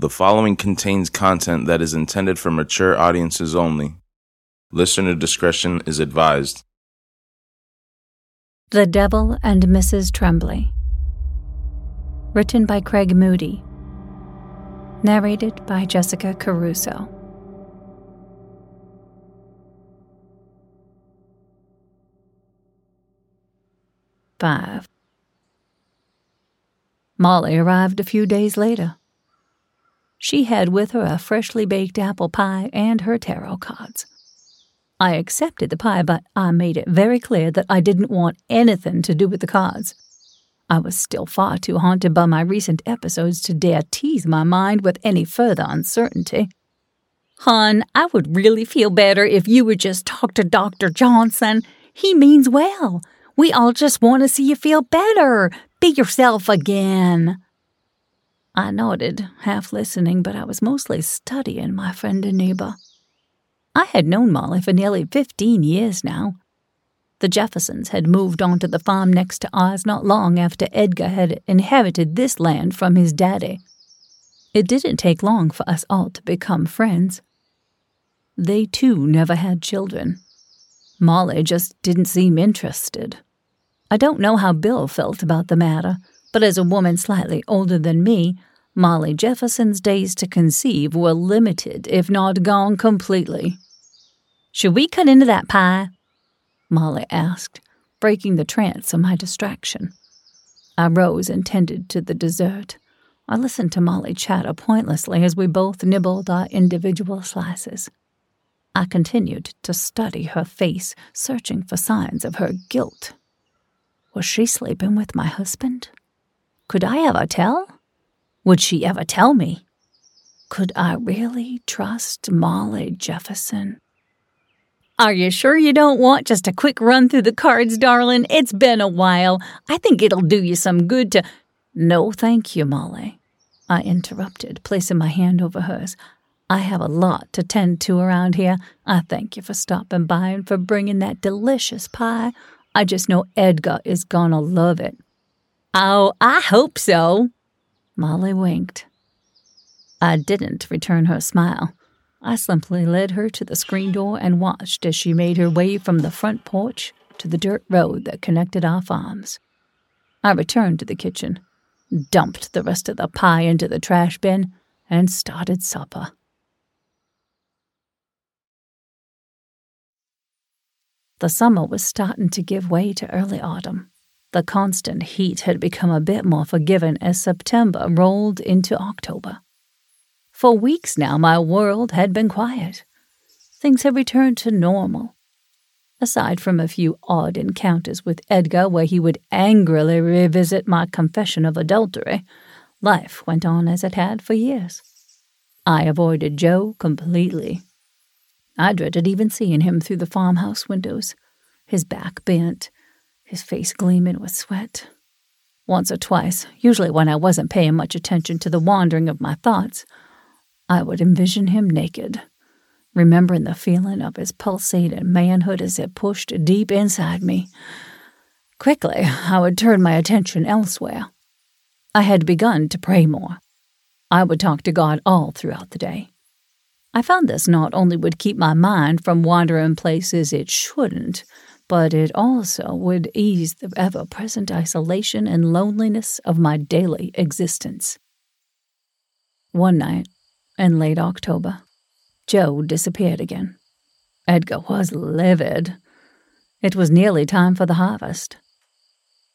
The following contains content that is intended for mature audiences only. Listener discretion is advised. The Devil and Mrs. Tremblay. Written by Craig Moody. Narrated by Jessica Caruso. Five. Molly arrived a few days later. She had with her a freshly baked apple pie and her tarot cards. I accepted the pie, but I made it very clear that I didn't want anything to do with the cards. I was still far too haunted by my recent episodes to dare tease my mind with any further uncertainty. Hon, I would really feel better if you would just talk to Dr. Johnson. He means well. We all just want to see you feel better. Be yourself again. I nodded, half listening, but I was mostly studying my friend and neighbor. I had known Molly for nearly fifteen years now. The Jeffersons had moved onto the farm next to ours not long after Edgar had inherited this land from his daddy. It didn't take long for us all to become friends. They too never had children. Molly just didn't seem interested. I don't know how Bill felt about the matter, but as a woman slightly older than me, Molly Jefferson's days to conceive were limited, if not gone completely. Should we cut into that pie? Molly asked, breaking the trance of my distraction. I rose and tended to the dessert. I listened to Molly chatter pointlessly as we both nibbled our individual slices. I continued to study her face, searching for signs of her guilt. Was she sleeping with my husband? Could I ever tell? Would she ever tell me? Could I really trust Molly Jefferson? Are you sure you don't want just a quick run through the cards, darling? It's been a while. I think it'll do you some good to. No, thank you, Molly. I interrupted, placing my hand over hers. I have a lot to tend to around here. I thank you for stopping by and for bringing that delicious pie. I just know Edgar is gonna love it. Oh, I hope so. Molly winked. I didn't return her smile. I simply led her to the screen door and watched as she made her way from the front porch to the dirt road that connected our farms. I returned to the kitchen, dumped the rest of the pie into the trash bin, and started supper. The summer was starting to give way to early autumn. The constant heat had become a bit more forgiving as September rolled into October. For weeks now, my world had been quiet. Things had returned to normal. Aside from a few odd encounters with Edgar where he would angrily revisit my confession of adultery, life went on as it had for years. I avoided Joe completely. I dreaded even seeing him through the farmhouse windows, his back bent, his face gleaming with sweat. Once or twice, usually when I wasn't paying much attention to the wandering of my thoughts, I would envision him naked, remembering the feeling of his pulsating manhood as it pushed deep inside me. Quickly, I would turn my attention elsewhere. I had begun to pray more. I would talk to God all throughout the day. I found this not only would keep my mind from wandering places it shouldn't, but it also would ease the ever present isolation and loneliness of my daily existence. One night, in late October, Joe disappeared again. Edgar was livid. It was nearly time for the harvest.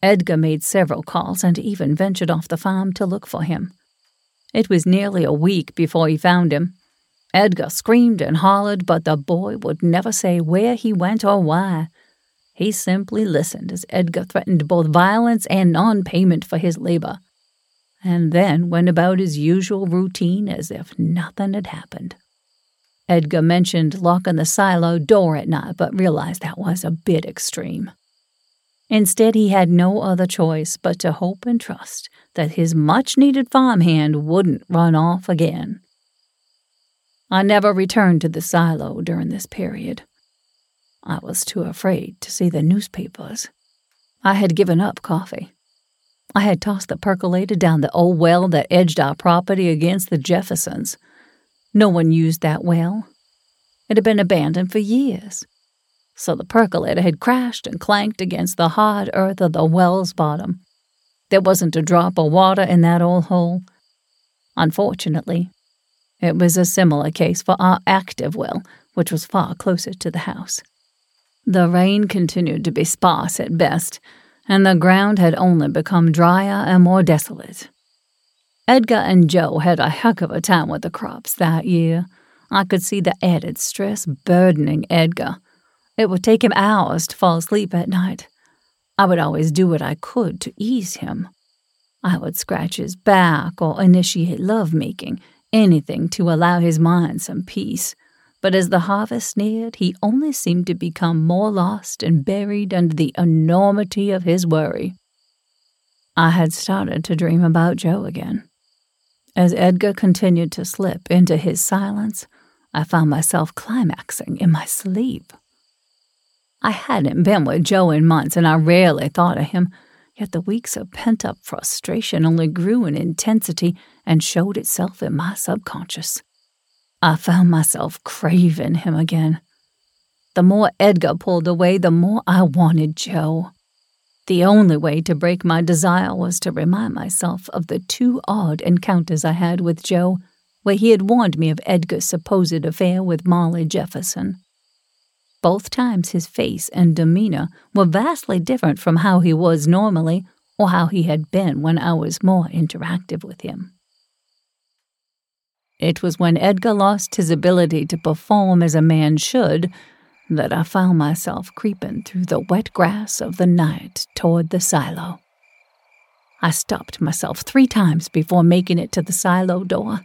Edgar made several calls and even ventured off the farm to look for him. It was nearly a week before he found him. Edgar screamed and hollered, but the boy would never say where he went or why. He simply listened as Edgar threatened both violence and non payment for his labor, and then went about his usual routine as if nothing had happened. Edgar mentioned locking the silo door at night, but realized that was a bit extreme. Instead, he had no other choice but to hope and trust that his much needed farmhand wouldn't run off again. I never returned to the silo during this period. I was too afraid to see the newspapers. I had given up coffee. I had tossed the percolator down the old well that edged our property against the Jeffersons. No one used that well. It had been abandoned for years. So the percolator had crashed and clanked against the hard earth of the well's bottom. There wasn't a drop of water in that old hole. Unfortunately, it was a similar case for our active well, which was far closer to the house. The rain continued to be sparse at best, and the ground had only become drier and more desolate. Edgar and Joe had a heck of a time with the crops that year. I could see the added stress burdening Edgar. It would take him hours to fall asleep at night. I would always do what I could to ease him. I would scratch his back or initiate lovemaking, anything to allow his mind some peace. But as the harvest neared, he only seemed to become more lost and buried under the enormity of his worry. I had started to dream about Joe again. As Edgar continued to slip into his silence, I found myself climaxing in my sleep. I hadn't been with Joe in months, and I rarely thought of him, yet the weeks of pent up frustration only grew in intensity and showed itself in my subconscious. I found myself craving him again. The more Edgar pulled away, the more I wanted Joe. The only way to break my desire was to remind myself of the two odd encounters I had with Joe, where he had warned me of Edgar's supposed affair with Molly Jefferson. Both times his face and demeanor were vastly different from how he was normally or how he had been when I was more interactive with him. It was when Edgar lost his ability to perform as a man should that I found myself creeping through the wet grass of the night toward the silo. I stopped myself three times before making it to the silo door.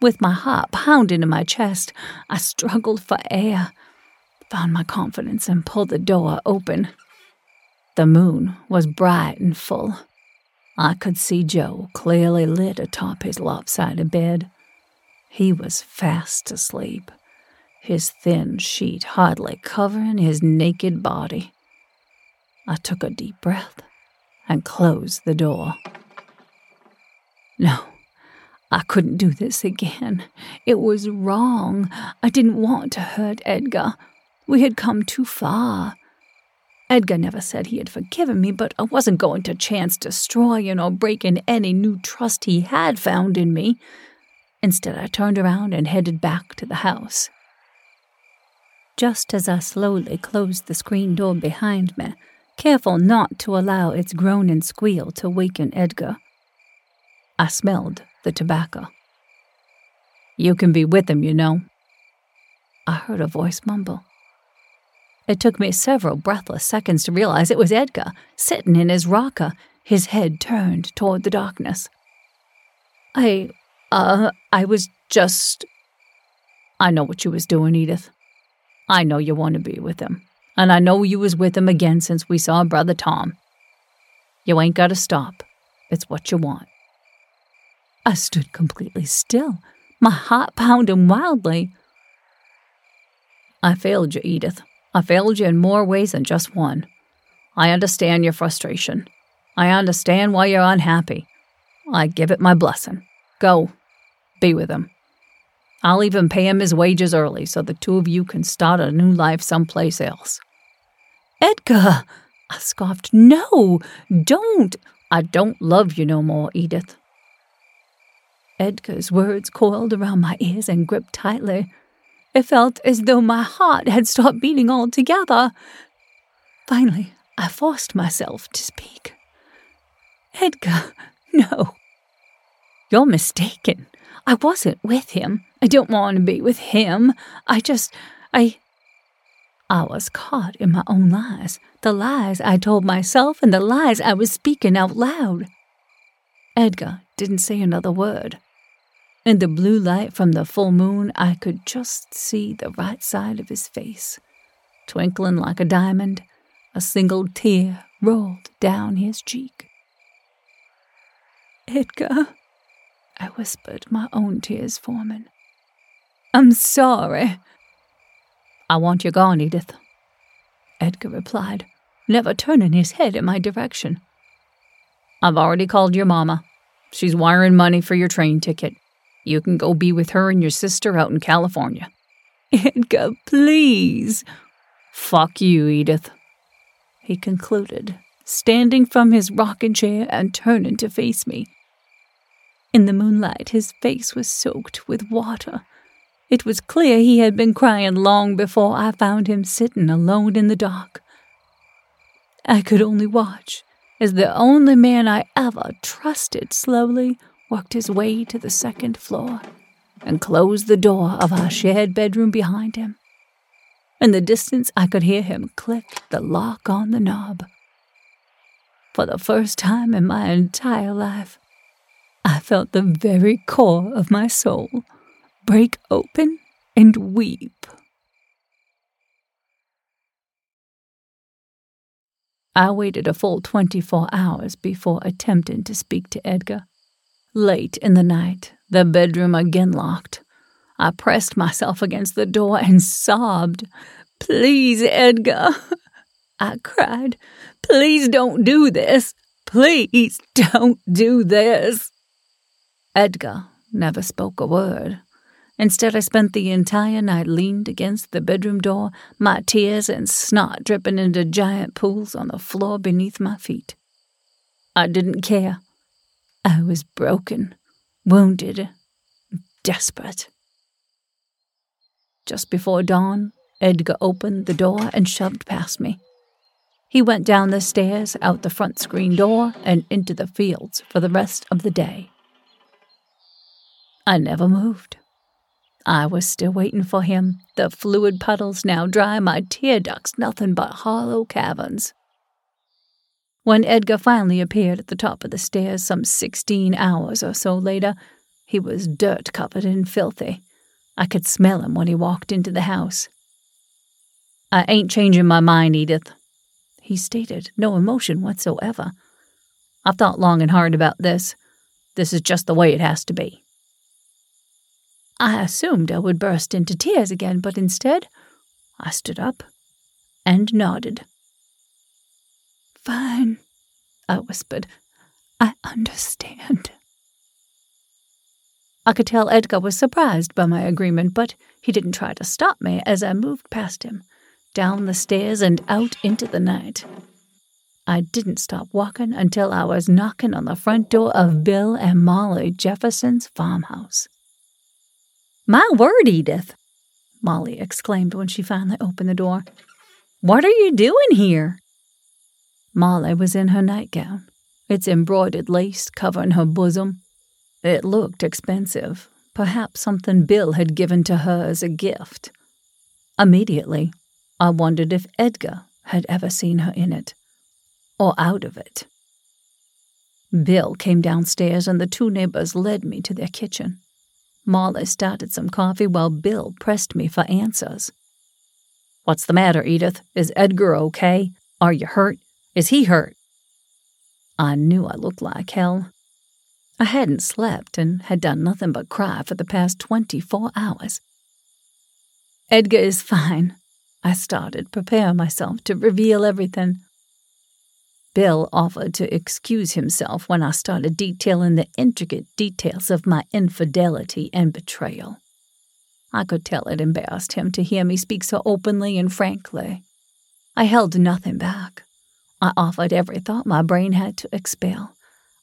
With my heart pounding in my chest, I struggled for air, found my confidence, and pulled the door open. The moon was bright and full. I could see Joe clearly lit atop his lopsided bed. He was fast asleep, his thin sheet hardly covering his naked body. I took a deep breath and closed the door. No, I couldn't do this again. It was wrong. I didn't want to hurt Edgar. We had come too far. Edgar never said he had forgiven me, but I wasn't going to chance destroying or breaking any new trust he had found in me. Instead, I turned around and headed back to the house. Just as I slowly closed the screen door behind me, careful not to allow its groan and squeal to waken Edgar, I smelled the tobacco. You can be with him, you know. I heard a voice mumble. It took me several breathless seconds to realize it was Edgar, sitting in his rocker, his head turned toward the darkness. I uh, I was just. I know what you was doing, Edith. I know you want to be with him. And I know you was with him again since we saw Brother Tom. You ain't got to stop. It's what you want. I stood completely still, my heart pounding wildly. I failed you, Edith. I failed you in more ways than just one. I understand your frustration. I understand why you're unhappy. I give it my blessing. Go, be with him. I'll even pay him his wages early so the two of you can start a new life someplace else. Edgar! I scoffed. No, don't! I don't love you no more, Edith. Edgar's words coiled around my ears and gripped tightly. It felt as though my heart had stopped beating altogether. Finally, I forced myself to speak. Edgar, no. You're mistaken. I wasn't with him. I don't want to be with him. I just. I. I was caught in my own lies, the lies I told myself and the lies I was speaking out loud. Edgar didn't say another word. In the blue light from the full moon, I could just see the right side of his face. Twinkling like a diamond, a single tear rolled down his cheek. Edgar, I whispered, my own tears forming. I'm sorry. I want you gone, Edith. Edgar replied, never turning his head in my direction. I've already called your mama. She's wiring money for your train ticket. You can go be with her and your sister out in California. Edgar, please. Fuck you, Edith. He concluded, standing from his rocking chair and turning to face me. In the moonlight, his face was soaked with water. It was clear he had been crying long before I found him sitting alone in the dark. I could only watch as the only man I ever trusted slowly worked his way to the second floor and closed the door of our shared bedroom behind him. In the distance, I could hear him click the lock on the knob. For the first time in my entire life, I felt the very core of my soul break open and weep. I waited a full 24 hours before attempting to speak to Edgar. Late in the night, the bedroom again locked. I pressed myself against the door and sobbed. Please, Edgar. I cried. Please don't do this. Please don't do this. Edgar never spoke a word. Instead, I spent the entire night leaned against the bedroom door, my tears and snot dripping into giant pools on the floor beneath my feet. I didn't care. I was broken, wounded, desperate. Just before dawn, Edgar opened the door and shoved past me. He went down the stairs, out the front screen door, and into the fields for the rest of the day. I never moved. I was still waiting for him, the fluid puddles now dry, my tear ducts nothing but hollow caverns. When Edgar finally appeared at the top of the stairs some sixteen hours or so later, he was dirt covered and filthy. I could smell him when he walked into the house. I ain't changing my mind, Edith, he stated, no emotion whatsoever. I've thought long and hard about this. This is just the way it has to be. I assumed I would burst into tears again, but instead, I stood up and nodded. Fine, I whispered. I understand. I could tell Edgar was surprised by my agreement, but he didn't try to stop me as I moved past him, down the stairs and out into the night. I didn't stop walking until I was knocking on the front door of Bill and Molly Jefferson's farmhouse. My word, Edith, Molly exclaimed when she finally opened the door. What are you doing here? Molly was in her nightgown, its embroidered lace covering her bosom. It looked expensive, perhaps something Bill had given to her as a gift. Immediately, I wondered if Edgar had ever seen her in it, or out of it. Bill came downstairs, and the two neighbors led me to their kitchen. Molly started some coffee while Bill pressed me for answers. What's the matter, Edith? Is Edgar okay? Are you hurt? Is he hurt? I knew I looked like hell. I hadn't slept and had done nothing but cry for the past 24 hours. Edgar is fine. I started, preparing myself to reveal everything. Bill offered to excuse himself when I started detailing the intricate details of my infidelity and betrayal. I could tell it embarrassed him to hear me speak so openly and frankly. I held nothing back. I offered every thought my brain had to expel.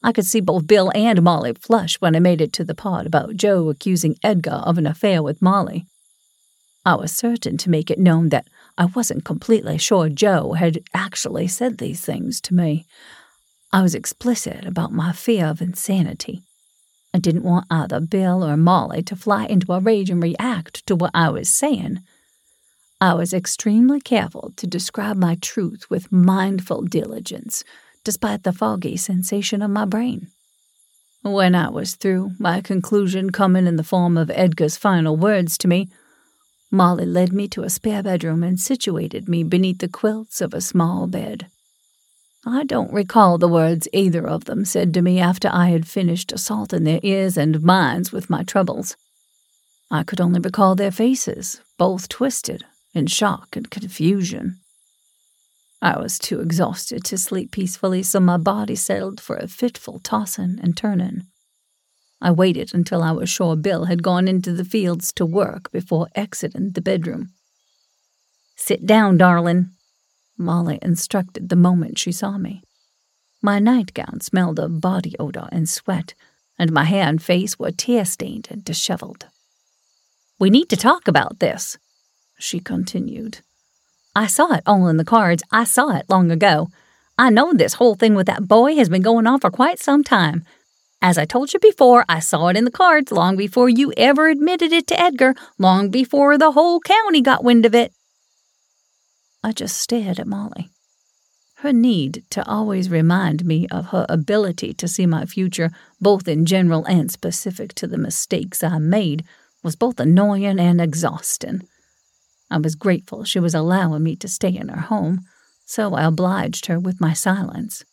I could see both Bill and Molly flush when I made it to the part about Joe accusing Edgar of an affair with Molly. I was certain to make it known that I wasn't completely sure Joe had actually said these things to me. I was explicit about my fear of insanity. I didn't want either Bill or Molly to fly into a rage and react to what I was saying. I was extremely careful to describe my truth with mindful diligence, despite the foggy sensation of my brain. When I was through, my conclusion coming in the form of Edgar's final words to me, Molly led me to a spare bedroom and situated me beneath the quilts of a small bed. I don't recall the words either of them said to me after I had finished assaulting their ears and minds with my troubles. I could only recall their faces, both twisted in shock and confusion. I was too exhausted to sleep peacefully, so my body settled for a fitful tossing and turning. I waited until I was sure Bill had gone into the fields to work before exiting the bedroom. Sit down, darling, Molly instructed the moment she saw me. My nightgown smelled of body odor and sweat, and my hair and face were tear stained and disheveled. We need to talk about this, she continued. I saw it all in the cards. I saw it long ago. I know this whole thing with that boy has been going on for quite some time. As I told you before, I saw it in the cards long before you ever admitted it to Edgar, long before the whole county got wind of it. I just stared at Molly. Her need to always remind me of her ability to see my future, both in general and specific to the mistakes I made, was both annoying and exhausting. I was grateful she was allowing me to stay in her home, so I obliged her with my silence.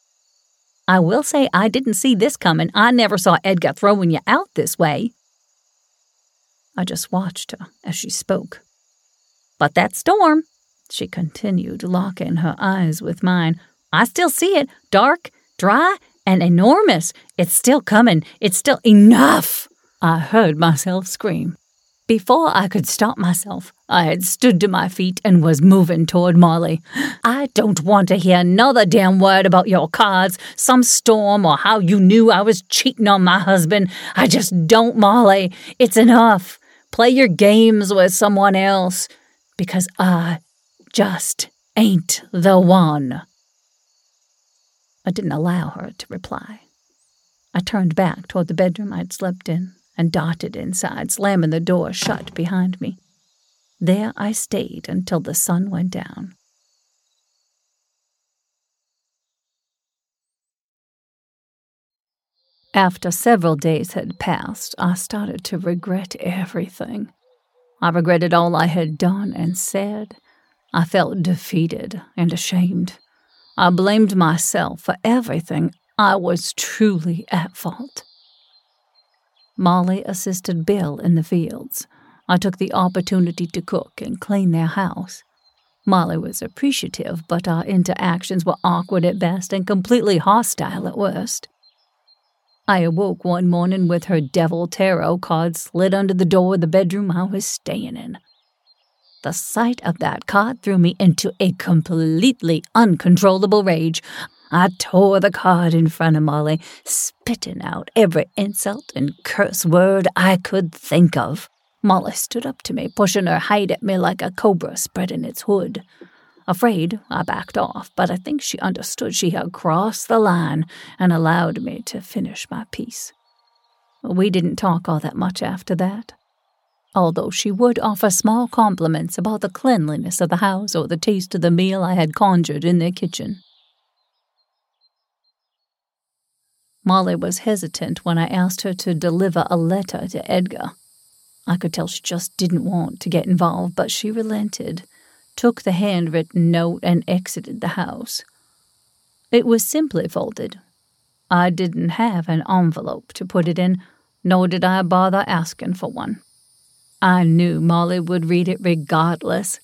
I will say I didn't see this coming. I never saw Edgar throwing you out this way. I just watched her as she spoke. But that storm, she continued, locking her eyes with mine, I still see it, dark, dry, and enormous. It's still coming. It's still enough. I heard myself scream. Before I could stop myself, I had stood to my feet and was moving toward Molly. I don't want to hear another damn word about your cards, some storm, or how you knew I was cheating on my husband. I just don't, Molly. It's enough. Play your games with someone else, because I just ain't the one. I didn't allow her to reply. I turned back toward the bedroom I'd slept in and darted inside, slamming the door shut behind me. There I stayed until the sun went down. After several days had passed, I started to regret everything. I regretted all I had done and said. I felt defeated and ashamed. I blamed myself for everything. I was truly at fault. Molly assisted Bill in the fields. I took the opportunity to cook and clean their house. Molly was appreciative, but our interactions were awkward at best and completely hostile at worst. I awoke one morning with her devil tarot card slid under the door of the bedroom I was staying in. The sight of that card threw me into a completely uncontrollable rage. I tore the card in front of Molly, spitting out every insult and curse word I could think of. Molly stood up to me, pushing her height at me like a cobra spreading its hood. Afraid, I backed off, but I think she understood she had crossed the line and allowed me to finish my piece. We didn't talk all that much after that, although she would offer small compliments about the cleanliness of the house or the taste of the meal I had conjured in their kitchen. Molly was hesitant when I asked her to deliver a letter to Edgar. I could tell she just didn't want to get involved, but she relented, took the handwritten note, and exited the house. It was simply folded. I didn't have an envelope to put it in, nor did I bother asking for one. I knew Molly would read it regardless,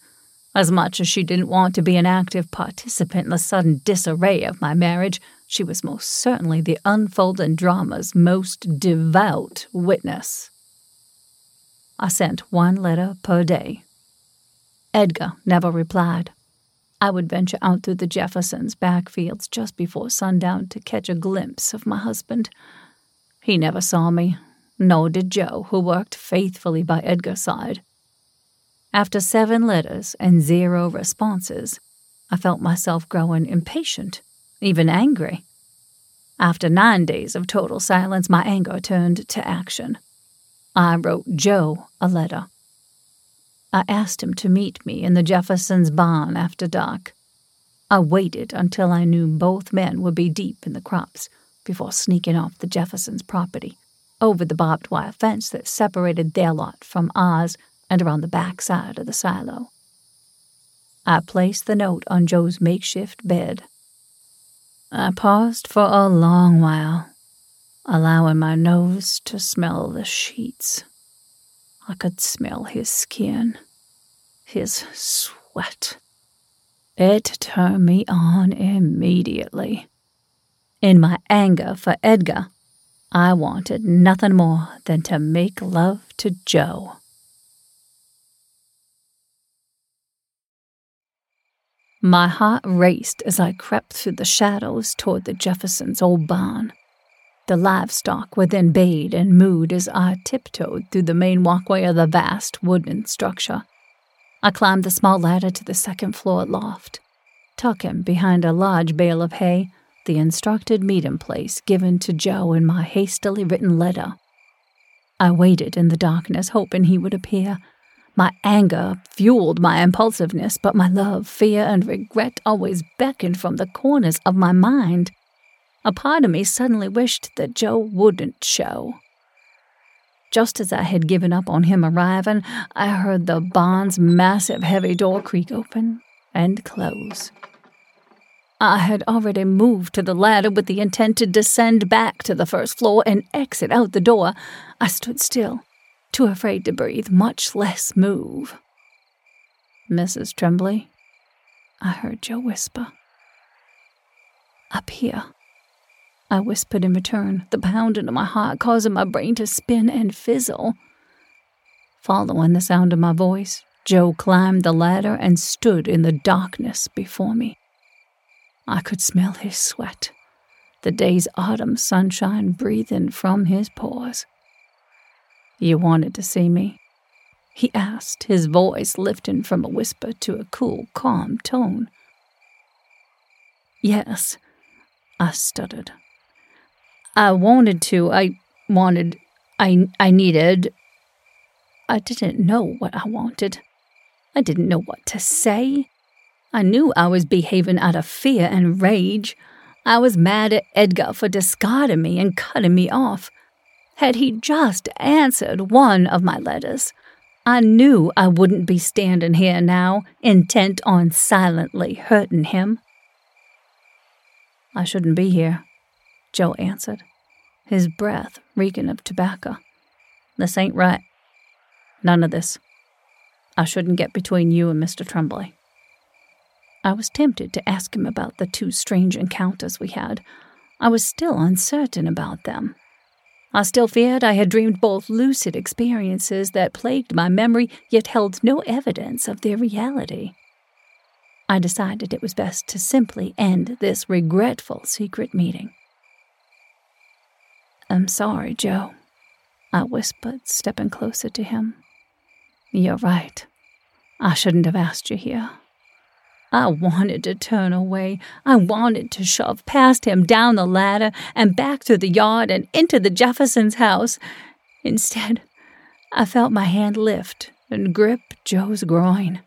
as much as she didn't want to be an active participant in the sudden disarray of my marriage she was most certainly the unfolding drama's most devout witness. I sent one letter per day. Edgar never replied. I would venture out through the Jeffersons' backfields just before sundown to catch a glimpse of my husband. He never saw me, nor did Joe, who worked faithfully by Edgar's side. After seven letters and zero responses, I felt myself growing impatient even angry. After nine days of total silence, my anger turned to action. I wrote Joe a letter. I asked him to meet me in the Jeffersons' barn after dark. I waited until I knew both men would be deep in the crops before sneaking off the Jeffersons' property, over the barbed wire fence that separated their lot from ours and around the back side of the silo. I placed the note on Joe's makeshift bed I paused for a long while, allowing my nose to smell the sheets. I could smell his skin, his sweat, It turned me on immediately. In my anger for Edgar, I wanted nothing more than to make love to Joe. My heart raced as I crept through the shadows toward the Jeffersons' old barn. The livestock were then bayed and mooed as I tiptoed through the main walkway of the vast wooden structure. I climbed the small ladder to the second floor loft. Tucking behind a large bale of hay, the instructed meeting place given to Joe in my hastily written letter. I waited in the darkness, hoping he would appear, my anger fueled my impulsiveness, but my love, fear, and regret always beckoned from the corners of my mind. A part of me suddenly wished that Joe wouldn't show. Just as I had given up on him arriving, I heard the barn's massive heavy door creak open and close. I had already moved to the ladder with the intent to descend back to the first floor and exit out the door. I stood still, too afraid to breathe, much less move. Mrs. Tremblay, I heard Joe whisper. Up here. I whispered in return, the pounding of my heart causing my brain to spin and fizzle. Following the sound of my voice, Joe climbed the ladder and stood in the darkness before me. I could smell his sweat, the day's autumn sunshine breathing from his pores. You wanted to see me? He asked, his voice lifting from a whisper to a cool, calm tone. Yes, I stuttered. I wanted to. I wanted. I, I needed. I didn't know what I wanted. I didn't know what to say. I knew I was behaving out of fear and rage. I was mad at Edgar for discarding me and cutting me off. Had he just answered one of my letters, I knew I wouldn't be standing here now, intent on silently hurting him. I shouldn't be here, Joe answered, his breath reeking of tobacco. This ain't right. None of this. I shouldn't get between you and Mr. Tremblay. I was tempted to ask him about the two strange encounters we had. I was still uncertain about them. I still feared I had dreamed both lucid experiences that plagued my memory, yet held no evidence of their reality. I decided it was best to simply end this regretful secret meeting. I'm sorry, Joe, I whispered, stepping closer to him. You're right. I shouldn't have asked you here. I wanted to turn away. I wanted to shove past him down the ladder and back through the yard and into the Jeffersons' house. Instead, I felt my hand lift and grip Joe's groin.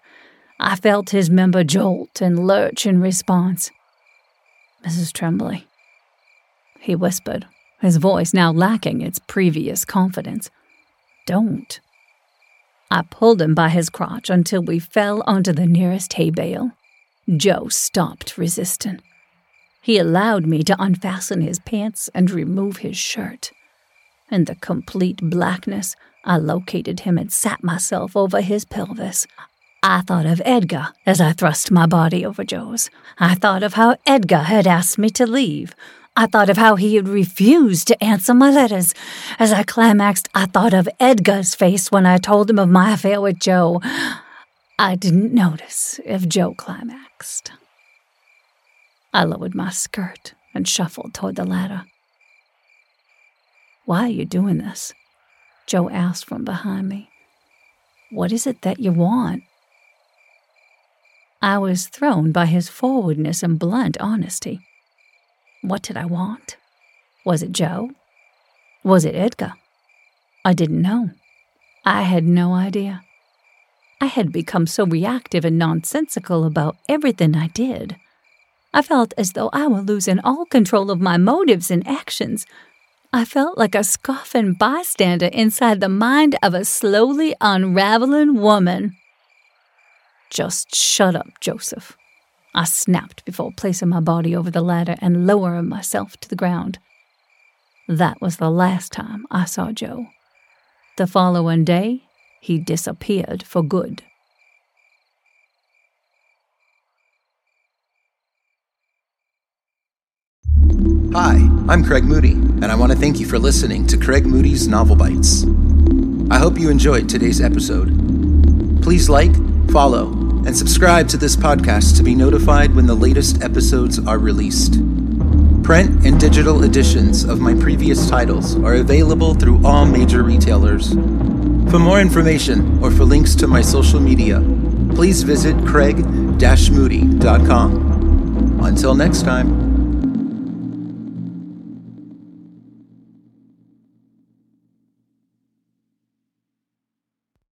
I felt his member jolt and lurch in response. Mrs. Tremblay, he whispered, his voice now lacking its previous confidence. Don't. I pulled him by his crotch until we fell onto the nearest hay bale. Joe stopped resisting. He allowed me to unfasten his pants and remove his shirt. In the complete blackness, I located him and sat myself over his pelvis. I thought of Edgar as I thrust my body over Joe's. I thought of how Edgar had asked me to leave. I thought of how he had refused to answer my letters. As I climaxed, I thought of Edgar's face when I told him of my affair with Joe. I didn't notice if Joe climaxed. I lowered my skirt and shuffled toward the ladder. Why are you doing this? Joe asked from behind me. What is it that you want? I was thrown by his forwardness and blunt honesty. What did I want? Was it Joe? Was it Edgar? I didn't know. I had no idea. I had become so reactive and nonsensical about everything I did. I felt as though I were losing all control of my motives and actions. I felt like a scoffing bystander inside the mind of a slowly unraveling woman. Just shut up, Joseph. I snapped before placing my body over the ladder and lowering myself to the ground. That was the last time I saw Joe. The following day, he disappeared for good. Hi, I'm Craig Moody, and I want to thank you for listening to Craig Moody's Novel Bites. I hope you enjoyed today's episode. Please like, follow, and subscribe to this podcast to be notified when the latest episodes are released. Print and digital editions of my previous titles are available through all major retailers. For more information or for links to my social media, please visit craig-moody.com. Until next time.